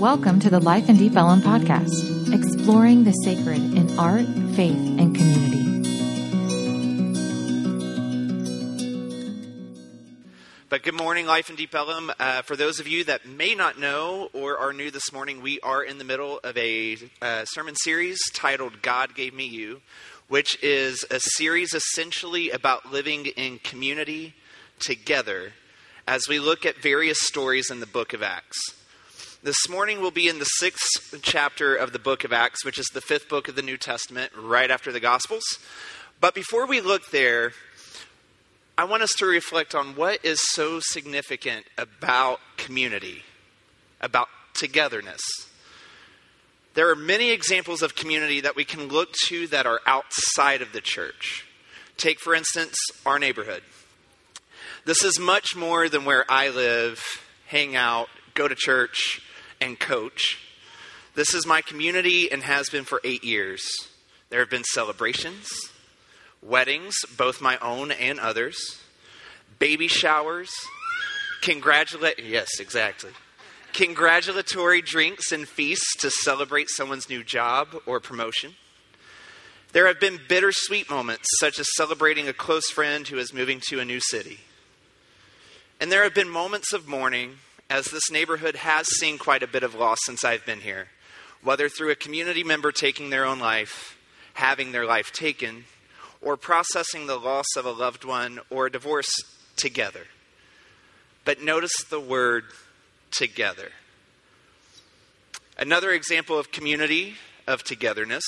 Welcome to the Life in Deep Ellum podcast, exploring the sacred in art, faith, and community. But good morning, Life in Deep Ellum. Uh, for those of you that may not know or are new this morning, we are in the middle of a uh, sermon series titled God Gave Me You, which is a series essentially about living in community together as we look at various stories in the book of Acts. This morning we'll be in the sixth chapter of the book of Acts, which is the fifth book of the New Testament, right after the Gospels. But before we look there, I want us to reflect on what is so significant about community, about togetherness. There are many examples of community that we can look to that are outside of the church. Take, for instance, our neighborhood. This is much more than where I live, hang out, go to church, and coach. This is my community and has been for eight years. There have been celebrations, weddings, both my own and others, baby showers, congratulate yes, exactly congratulatory drinks and feasts to celebrate someone's new job or promotion. There have been bittersweet moments, such as celebrating a close friend who is moving to a new city. And there have been moments of mourning, as this neighborhood has seen quite a bit of loss since I've been here, whether through a community member taking their own life, having their life taken, or processing the loss of a loved one or a divorce together. But notice the word together. Another example of community, of togetherness,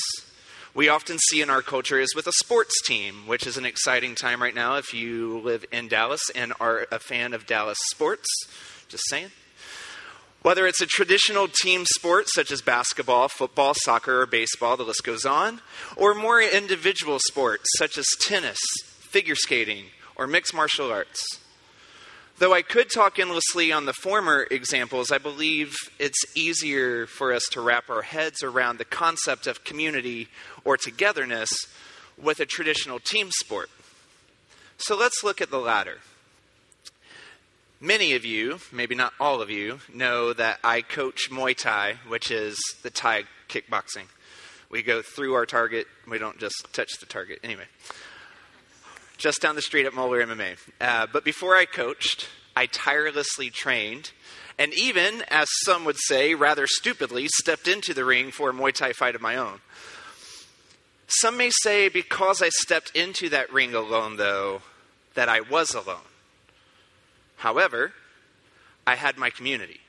we often see in our culture is with a sports team, which is an exciting time right now if you live in Dallas and are a fan of Dallas sports. Just saying. Whether it's a traditional team sport such as basketball, football, soccer, or baseball, the list goes on, or more individual sports such as tennis, figure skating, or mixed martial arts. Though I could talk endlessly on the former examples, I believe it's easier for us to wrap our heads around the concept of community or togetherness with a traditional team sport. So let's look at the latter. Many of you, maybe not all of you, know that I coach Muay Thai, which is the Thai kickboxing. We go through our target, we don't just touch the target. Anyway, just down the street at Moeller MMA. Uh, but before I coached, I tirelessly trained, and even, as some would say, rather stupidly, stepped into the ring for a Muay Thai fight of my own. Some may say because I stepped into that ring alone, though, that I was alone. However, I had my community.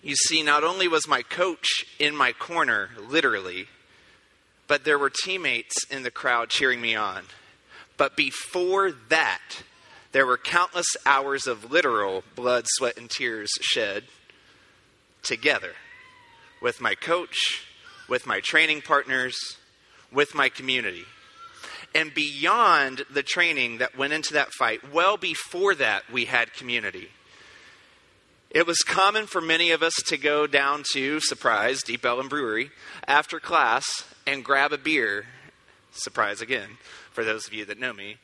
You see, not only was my coach in my corner, literally, but there were teammates in the crowd cheering me on. But before that, there were countless hours of literal blood, sweat, and tears shed together with my coach, with my training partners, with my community. And beyond the training that went into that fight, well before that, we had community. It was common for many of us to go down to, surprise, Deep Ellum Brewery after class and grab a beer, surprise again, for those of you that know me,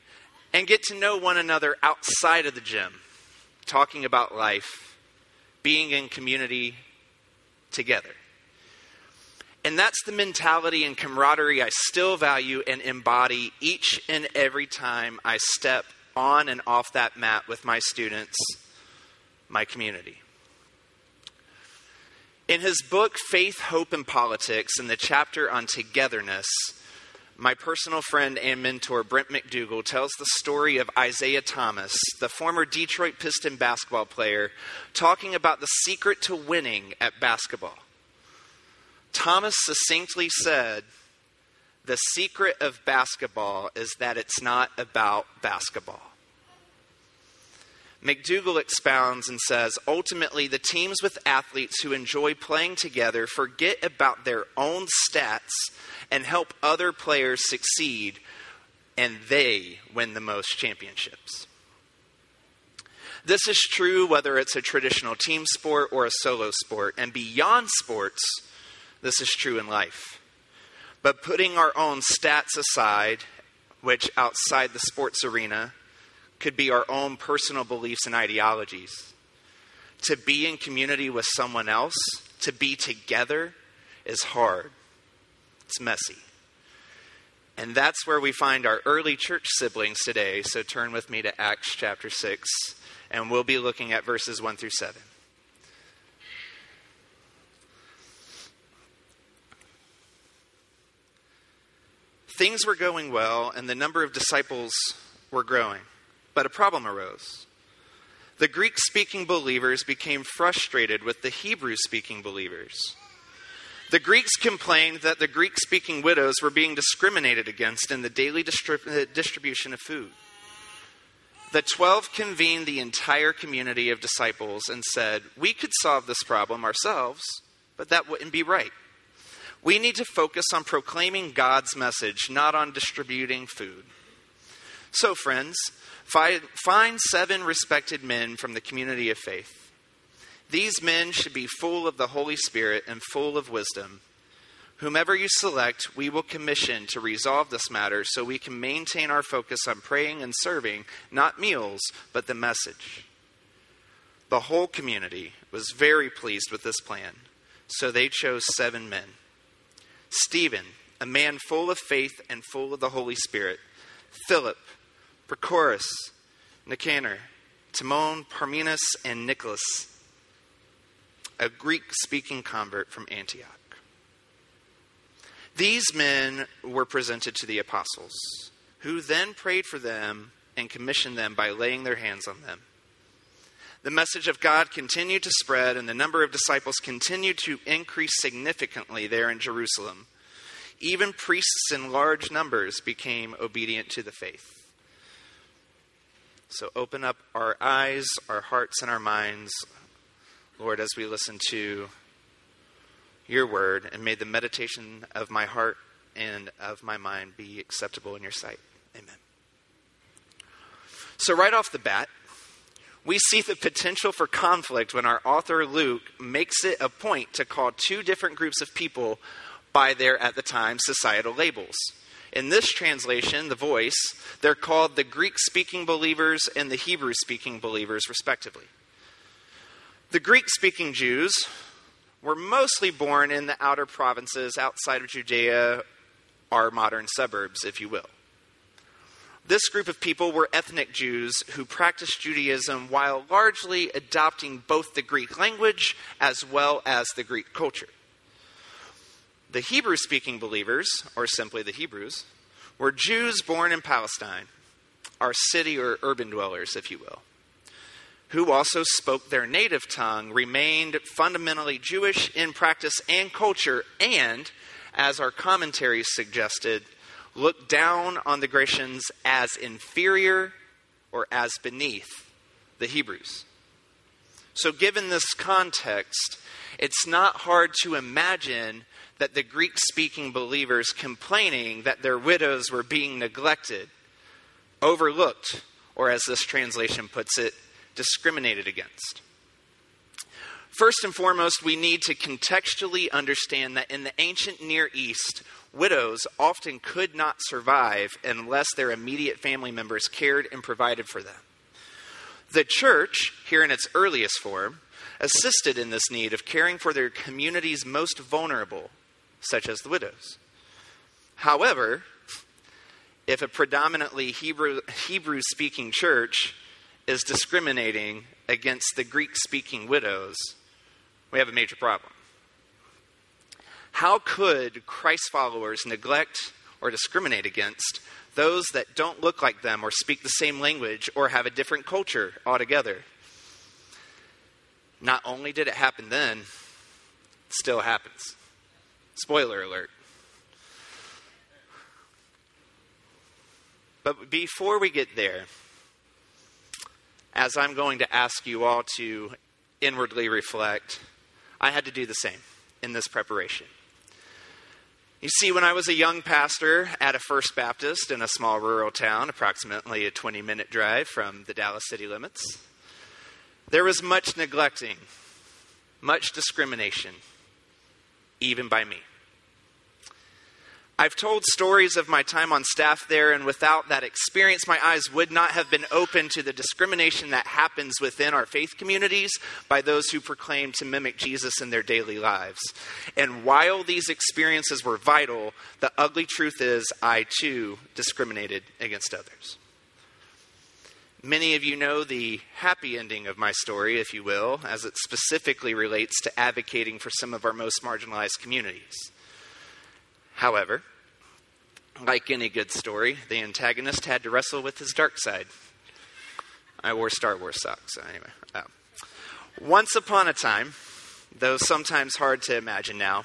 and get to know one another outside of the gym, talking about life, being in community together. And that's the mentality and camaraderie I still value and embody each and every time I step on and off that mat with my students, my community. In his book, Faith, Hope, and Politics, in the chapter on togetherness, my personal friend and mentor, Brent McDougall, tells the story of Isiah Thomas, the former Detroit Piston basketball player, talking about the secret to winning at basketball. Thomas succinctly said, The secret of basketball is that it's not about basketball. McDougall expounds and says ultimately, the teams with athletes who enjoy playing together forget about their own stats and help other players succeed, and they win the most championships. This is true whether it's a traditional team sport or a solo sport, and beyond sports, this is true in life. But putting our own stats aside, which outside the sports arena, could be our own personal beliefs and ideologies. to be in community with someone else, to be together, is hard. It's messy. And that's where we find our early church siblings today. So turn with me to Acts chapter 6, and we'll be looking at verses 1 through 7. Things were going well, and the number of disciples were growing. But a problem arose. The Greek speaking believers became frustrated with the Hebrew speaking believers. The Greeks complained that the Greek speaking widows were being discriminated against in the daily distrib- uh, distribution of food. The twelve convened the entire community of disciples and said, We could solve this problem ourselves, but that wouldn't be right. We need to focus on proclaiming God's message, not on distributing food. So, friends, find seven respected men from the community of faith. These men should be full of the Holy Spirit and full of wisdom. Whomever you select, we will commission to resolve this matter so we can maintain our focus on praying and serving, not meals, but the message. The whole community was very pleased with this plan, so they chose seven men. Stephen, a man full of faith and full of the Holy Spirit, Philip, Prochorus, Nicanor, Timon, Parmenas, and Nicholas, a Greek speaking convert from Antioch. These men were presented to the apostles, who then prayed for them and commissioned them by laying their hands on them. The message of God continued to spread, and the number of disciples continued to increase significantly there in Jerusalem. Even priests in large numbers became obedient to the faith. So open up our eyes, our hearts, and our minds, Lord, as we listen to your word, and may the meditation of my heart and of my mind be acceptable in your sight. Amen. So, right off the bat, we see the potential for conflict when our author Luke makes it a point to call two different groups of people by their, at the time, societal labels. In this translation, the voice, they're called the Greek speaking believers and the Hebrew speaking believers, respectively. The Greek speaking Jews were mostly born in the outer provinces outside of Judea, our modern suburbs, if you will. This group of people were ethnic Jews who practiced Judaism while largely adopting both the Greek language as well as the Greek culture. The Hebrew speaking believers, or simply the Hebrews, were Jews born in Palestine, our city or urban dwellers, if you will, who also spoke their native tongue, remained fundamentally Jewish in practice and culture, and, as our commentaries suggested, looked down on the Grecians as inferior or as beneath the Hebrews. So, given this context, it's not hard to imagine that the Greek speaking believers complaining that their widows were being neglected, overlooked, or as this translation puts it, discriminated against. First and foremost, we need to contextually understand that in the ancient Near East, widows often could not survive unless their immediate family members cared and provided for them. The church, here in its earliest form, assisted in this need of caring for their community's most vulnerable, such as the widows. However, if a predominantly Hebrew, Hebrew speaking church is discriminating against the Greek speaking widows, we have a major problem. How could Christ followers neglect or discriminate against those that don't look like them or speak the same language or have a different culture altogether? Not only did it happen then, it still happens. Spoiler alert. But before we get there, as I'm going to ask you all to inwardly reflect, I had to do the same in this preparation. You see, when I was a young pastor at a First Baptist in a small rural town, approximately a 20 minute drive from the Dallas city limits, there was much neglecting, much discrimination, even by me. I've told stories of my time on staff there, and without that experience, my eyes would not have been open to the discrimination that happens within our faith communities by those who proclaim to mimic Jesus in their daily lives. And while these experiences were vital, the ugly truth is I too discriminated against others. Many of you know the happy ending of my story, if you will, as it specifically relates to advocating for some of our most marginalized communities. However, like any good story, the antagonist had to wrestle with his dark side. I wore Star Wars socks, so anyway. Oh. Once upon a time, though sometimes hard to imagine now,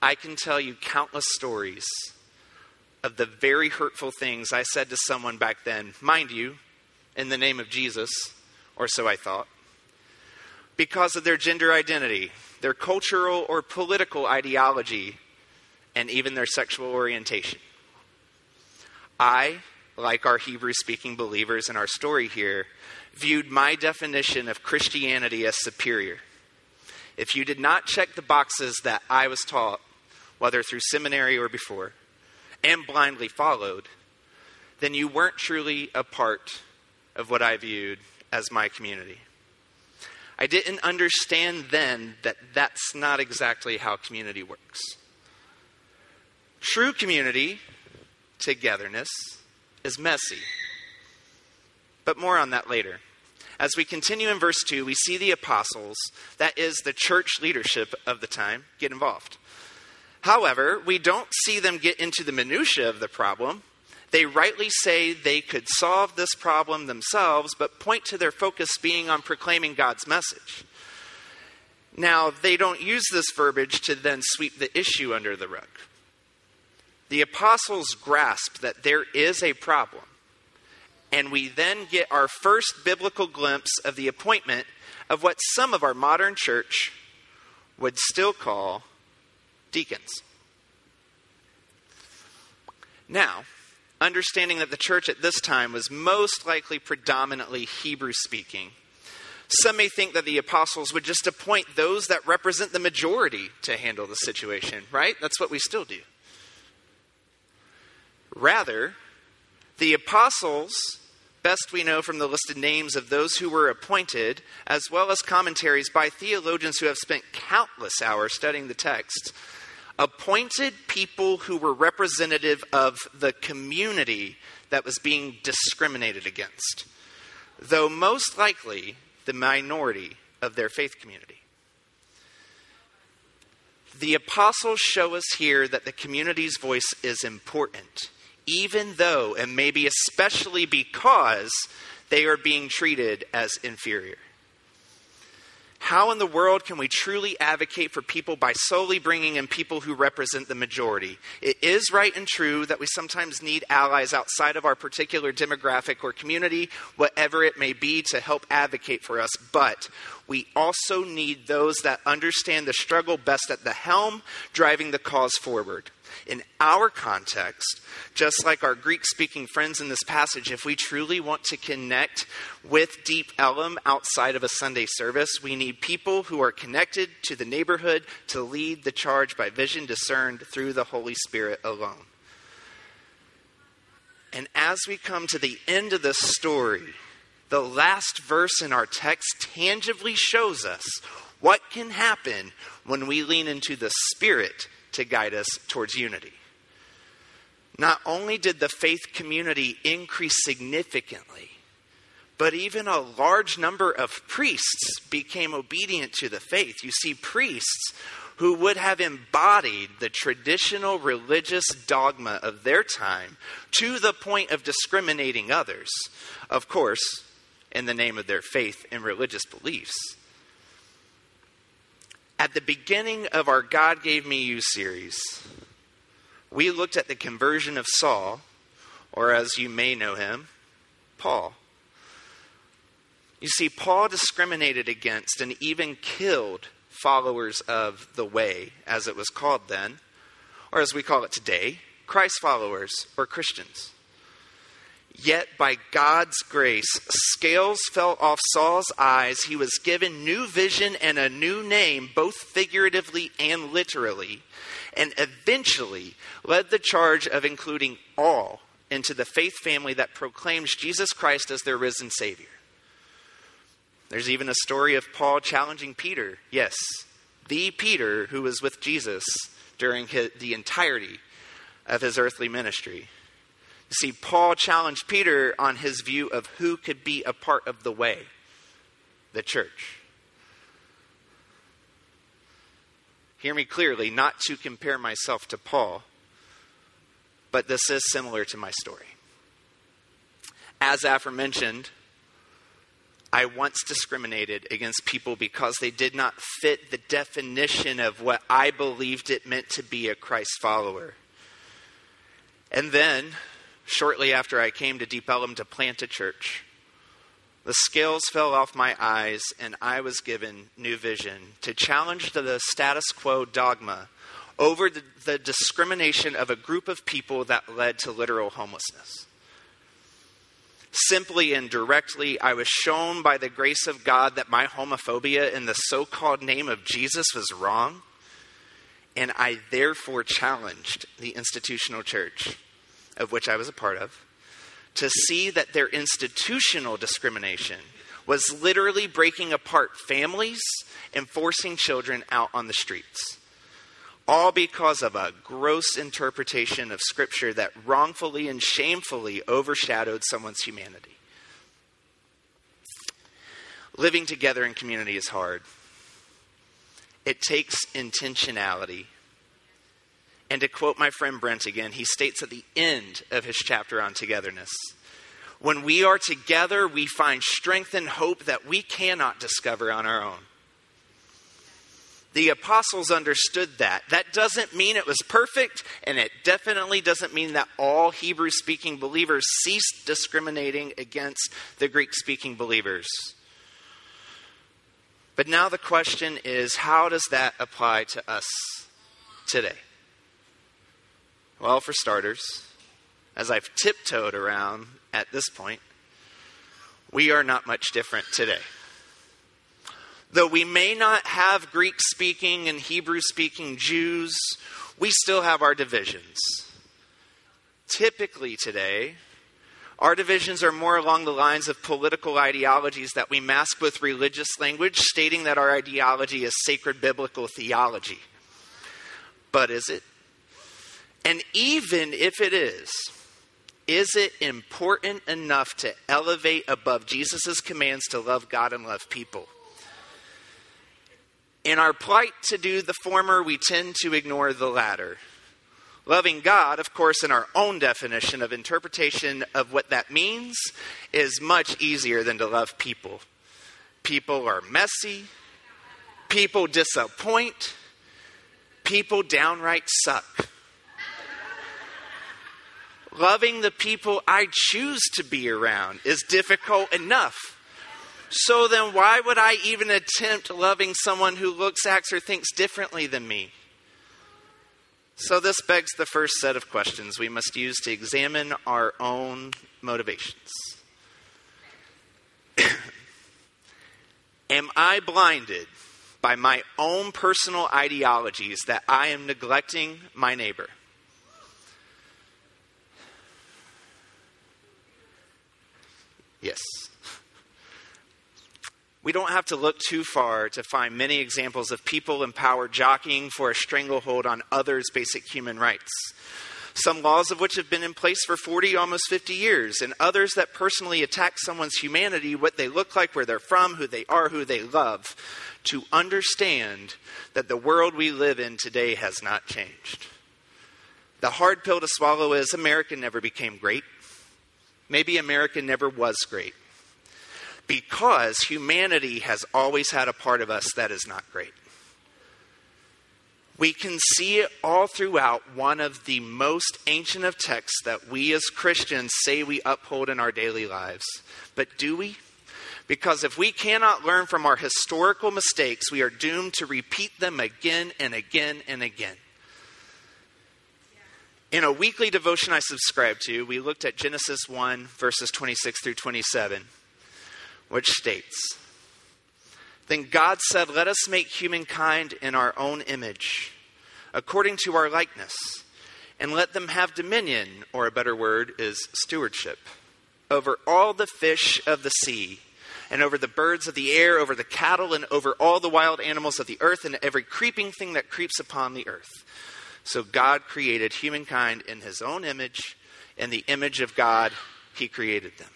I can tell you countless stories of the very hurtful things I said to someone back then. Mind you, in the name of Jesus, or so I thought, because of their gender identity, their cultural or political ideology, and even their sexual orientation. I, like our Hebrew speaking believers in our story here, viewed my definition of Christianity as superior. If you did not check the boxes that I was taught, whether through seminary or before, and blindly followed, then you weren't truly a part of what I viewed as my community. I didn't understand then that that's not exactly how community works. True community, togetherness, is messy. But more on that later. As we continue in verse 2, we see the apostles, that is, the church leadership of the time, get involved. However, we don't see them get into the minutiae of the problem. They rightly say they could solve this problem themselves, but point to their focus being on proclaiming God's message. Now, they don't use this verbiage to then sweep the issue under the rug. The apostles grasp that there is a problem, and we then get our first biblical glimpse of the appointment of what some of our modern church would still call deacons. Now, understanding that the church at this time was most likely predominantly Hebrew speaking, some may think that the apostles would just appoint those that represent the majority to handle the situation, right? That's what we still do. Rather, the apostles, best we know from the listed names of those who were appointed, as well as commentaries by theologians who have spent countless hours studying the text, appointed people who were representative of the community that was being discriminated against, though most likely the minority of their faith community. The apostles show us here that the community's voice is important, even though, and maybe especially because, they are being treated as inferior. How in the world can we truly advocate for people by solely bringing in people who represent the majority? It is right and true that we sometimes need allies outside of our particular demographic or community, whatever it may be, to help advocate for us. But we also need those that understand the struggle best at the helm, driving the cause forward in our context, just like our Greek speaking friends in this passage, if we truly want to connect with Deep Ellum outside of a Sunday service, we need people who are connected to the neighborhood to lead the charge by vision discerned through the Holy Spirit alone. And as we come to the end of this story, the last verse in our text tangibly shows us what can happen when we lean into the Spirit to guide us towards unity. Not only did the faith community increase significantly, but even a large number of priests became obedient to the faith. You see, priests who would have embodied the traditional religious dogma of their time to the point of discriminating others, of course, in the name of their faith and religious beliefs. At the beginning of our God Gave Me You series, we looked at the conversion of Saul, or as you may know him, Paul. You see, Paul discriminated against and even killed followers of the way, as it was called then, or as we call it today, Christ followers or Christians. Yet by God's grace, scales fell off Saul's eyes. He was given new vision and a new name, both figuratively and literally, and eventually led the charge of including all into the faith family that proclaims Jesus Christ as their risen Savior. There's even a story of Paul challenging Peter. Yes, the Peter who was with Jesus during his, the entirety of his earthly ministry. See, Paul challenged Peter on his view of who could be a part of the way, the church. Hear me clearly, not to compare myself to Paul, but this is similar to my story. As aforementioned, I once discriminated against people because they did not fit the definition of what I believed it meant to be a Christ follower. And then, shortly after I came to Deep Ellum to plant a church, the scales fell off my eyes and I was given new vision to challenge the status quo dogma over the, the discrimination of a group of people that led to literal homelessness simply and directly, I was shown by the grace of God that my homophobia in the so called name of Jesus was wrong. And I therefore challenged the institutional church, of which I was a part of, to see that their institutional discrimination was literally breaking apart families and forcing children out on the streets all because of a gross interpretation of Scripture that wrongfully and shamefully overshadowed someone's humanity. Living together in community is hard. It takes intentionality. And to quote my friend Brent again, he states at the end of his chapter on togetherness When we are together, we find strength and hope that we cannot discover on our own. The apostles understood that. That doesn't mean it was perfect, and it definitely doesn't mean that all Hebrew speaking believers ceased discriminating against the Greek speaking believers. But now the question is how does that apply to us today? Well, for starters, as I've tiptoed around at this point, we are not much different today. Though we may not have Greek speaking and Hebrew speaking Jews, we still have our divisions. Typically today, our divisions are more along the lines of political ideologies that we mask with religious language, stating that our ideology is sacred biblical theology. But is it? And even if it is, is it important enough to elevate above Jesus' commands to love God and love people? In our plight to do the former, we tend to ignore the latter. Loving God, of course, in our own definition of interpretation of what that means, is much easier than to love people. People are messy, people disappoint, people downright suck. Loving the people I choose to be around is difficult enough. So then, why would I even attempt loving someone who looks, acts, or thinks differently than me? So, this begs the first set of questions we must use to examine our own motivations. am I blinded by my own personal ideologies that I am neglecting my neighbor? Yes. We don't have to look too far to find many examples of people in power jockeying for a stranglehold on others' basic human rights. Some laws of which have been in place for 40, almost 50 years, and others that personally attack someone's humanity, what they look like, where they're from, who they are, who they love, to understand that the world we live in today has not changed. The hard pill to swallow is America never became great. Maybe America never was great because humanity has always had a part of us that is not great. We can see it all throughout one of the most ancient of texts that we as Christians say we uphold in our daily lives. But do we? Because if we cannot learn from our historical mistakes, we are doomed to repeat them again and again and again. In a weekly devotion I subscribe to, we looked at Genesis 1, verses 26 through 27, which states Then God said, Let us make humankind in our own image, according to our likeness, and let them have dominion, or a better word is stewardship, over all the fish of the sea, and over the birds of the air, over the cattle, and over all the wild animals of the earth, and every creeping thing that creeps upon the earth. So God created humankind in his own image. In the image of God, he created them.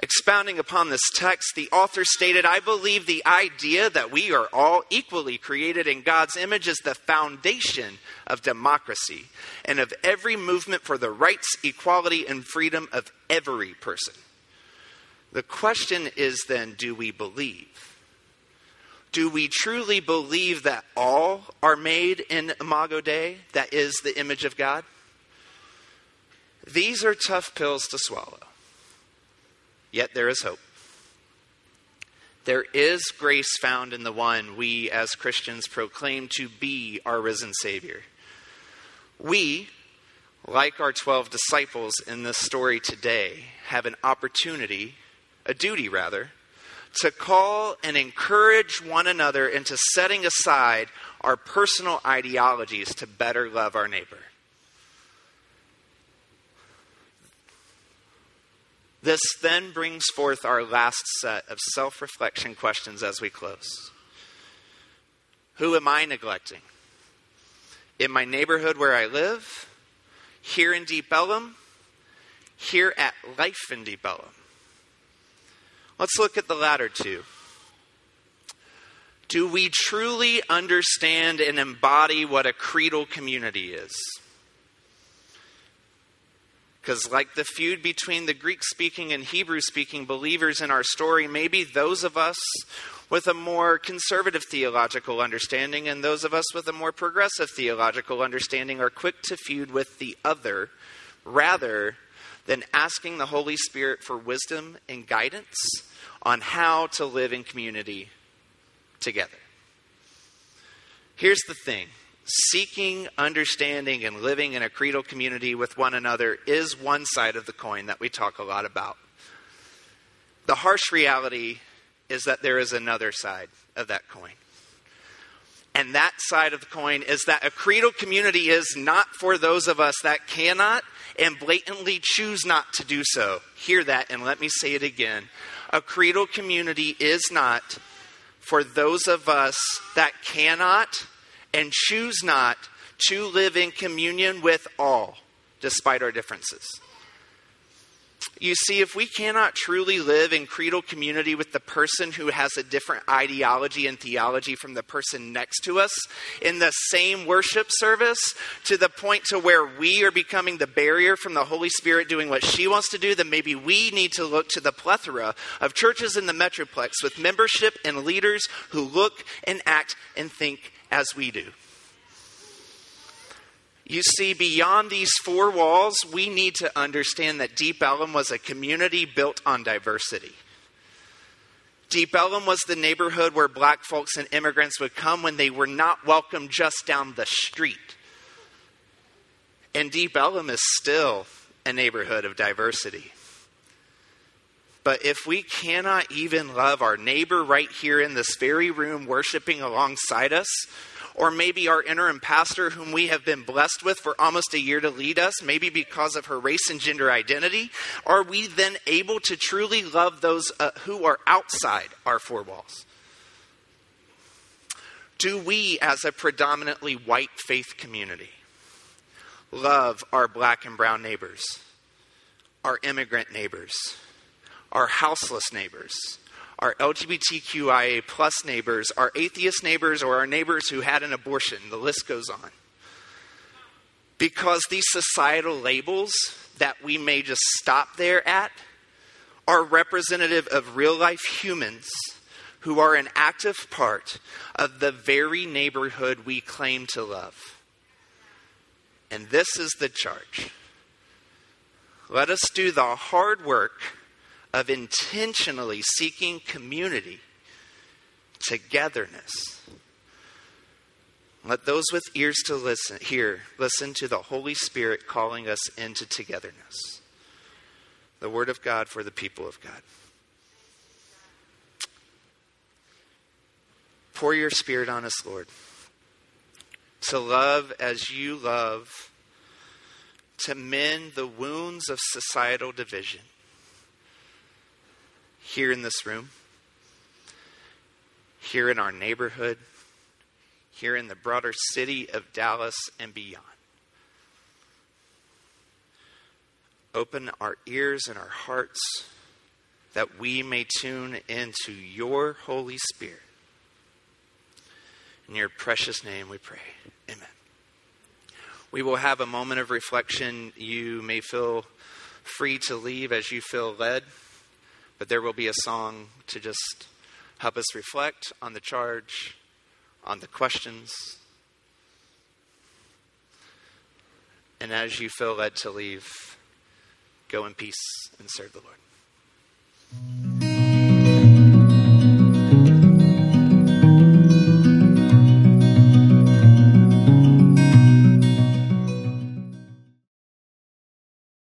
Expounding upon this text, the author stated, I believe the idea that we are all equally created in God's image is the foundation of democracy and of every movement for the rights, equality, and freedom of every person. The question is then do we believe? Do we truly believe that all are made in Imago Dei, that is the image of God? These are tough pills to swallow. Yet there is hope. There is grace found in the one we as Christians proclaim to be our risen Savior. We, like our 12 disciples in this story today, have an opportunity, a duty rather, to call and encourage one another into setting aside our personal ideologies to better love our neighbor. This then brings forth our last set of self reflection questions as we close. Who am I neglecting? In my neighborhood where I live? Here in Deep Ellum? Here at Life in Deep Ellum? Let's look at the latter two. Do we truly understand and embody what a creedal community is? Because, like the feud between the Greek speaking and Hebrew speaking believers in our story, maybe those of us with a more conservative theological understanding and those of us with a more progressive theological understanding are quick to feud with the other rather than asking the Holy Spirit for wisdom and guidance on how to live in community together. Here's the thing seeking, understanding, and living in a creedal community with one another is one side of the coin that we talk a lot about. The harsh reality is that there is another side of that coin. And that side of the coin is that a creedal community is not for those of us that cannot and blatantly choose not to do so. Hear that and let me say it again. A creedal community is not for those of us that cannot and choose not to live in communion with all, despite our differences. You see, if we cannot truly live in creedal community with the person who has a different ideology and theology from the person next to us in the same worship service to the point to where we are becoming the barrier from the Holy Spirit doing what she wants to do, then maybe we need to look to the plethora of churches in the Metroplex with membership and leaders who look and act and think as we do. You see, beyond these four walls, we need to understand that Deep Ellum was a community built on diversity. Deep Ellum was the neighborhood where black folks and immigrants would come when they were not welcome just down the street. And Deep Ellum is still a neighborhood of diversity. But if we cannot even love our neighbor right here in this very room, worshiping alongside us, or maybe our interim pastor, whom we have been blessed with for almost a year to lead us, maybe because of her race and gender identity, are we then able to truly love those uh, who are outside our four walls? Do we, as a predominantly white faith community, love our black and brown neighbors, our immigrant neighbors, our houseless neighbors, our LGBTQIA plus neighbors, our atheist neighbors, or our neighbors who had an abortion. The list goes on. Because these societal labels that we may just stop there at are representative of real life humans who are an active part of the very neighborhood we claim to love. And this is the charge. Let us do the hard work of intentionally seeking community, togetherness, Let those with ears to listen hear listen to the Holy Spirit calling us into togetherness. The word of God for the people of God. Pour your spirit on us, Lord. To love as you love, to mend the wounds of societal division here in this room, here in our neighborhood, here in the broader city of Dallas and beyond. Open our ears and our hearts that we may tune into your Holy Spirit. In your precious name we pray. Amen. We will have a moment of reflection. You may feel free to leave as you feel led, but there will be a song to just help us reflect on the charge, on the questions. And as you feel led to leave, go in peace and serve the Lord.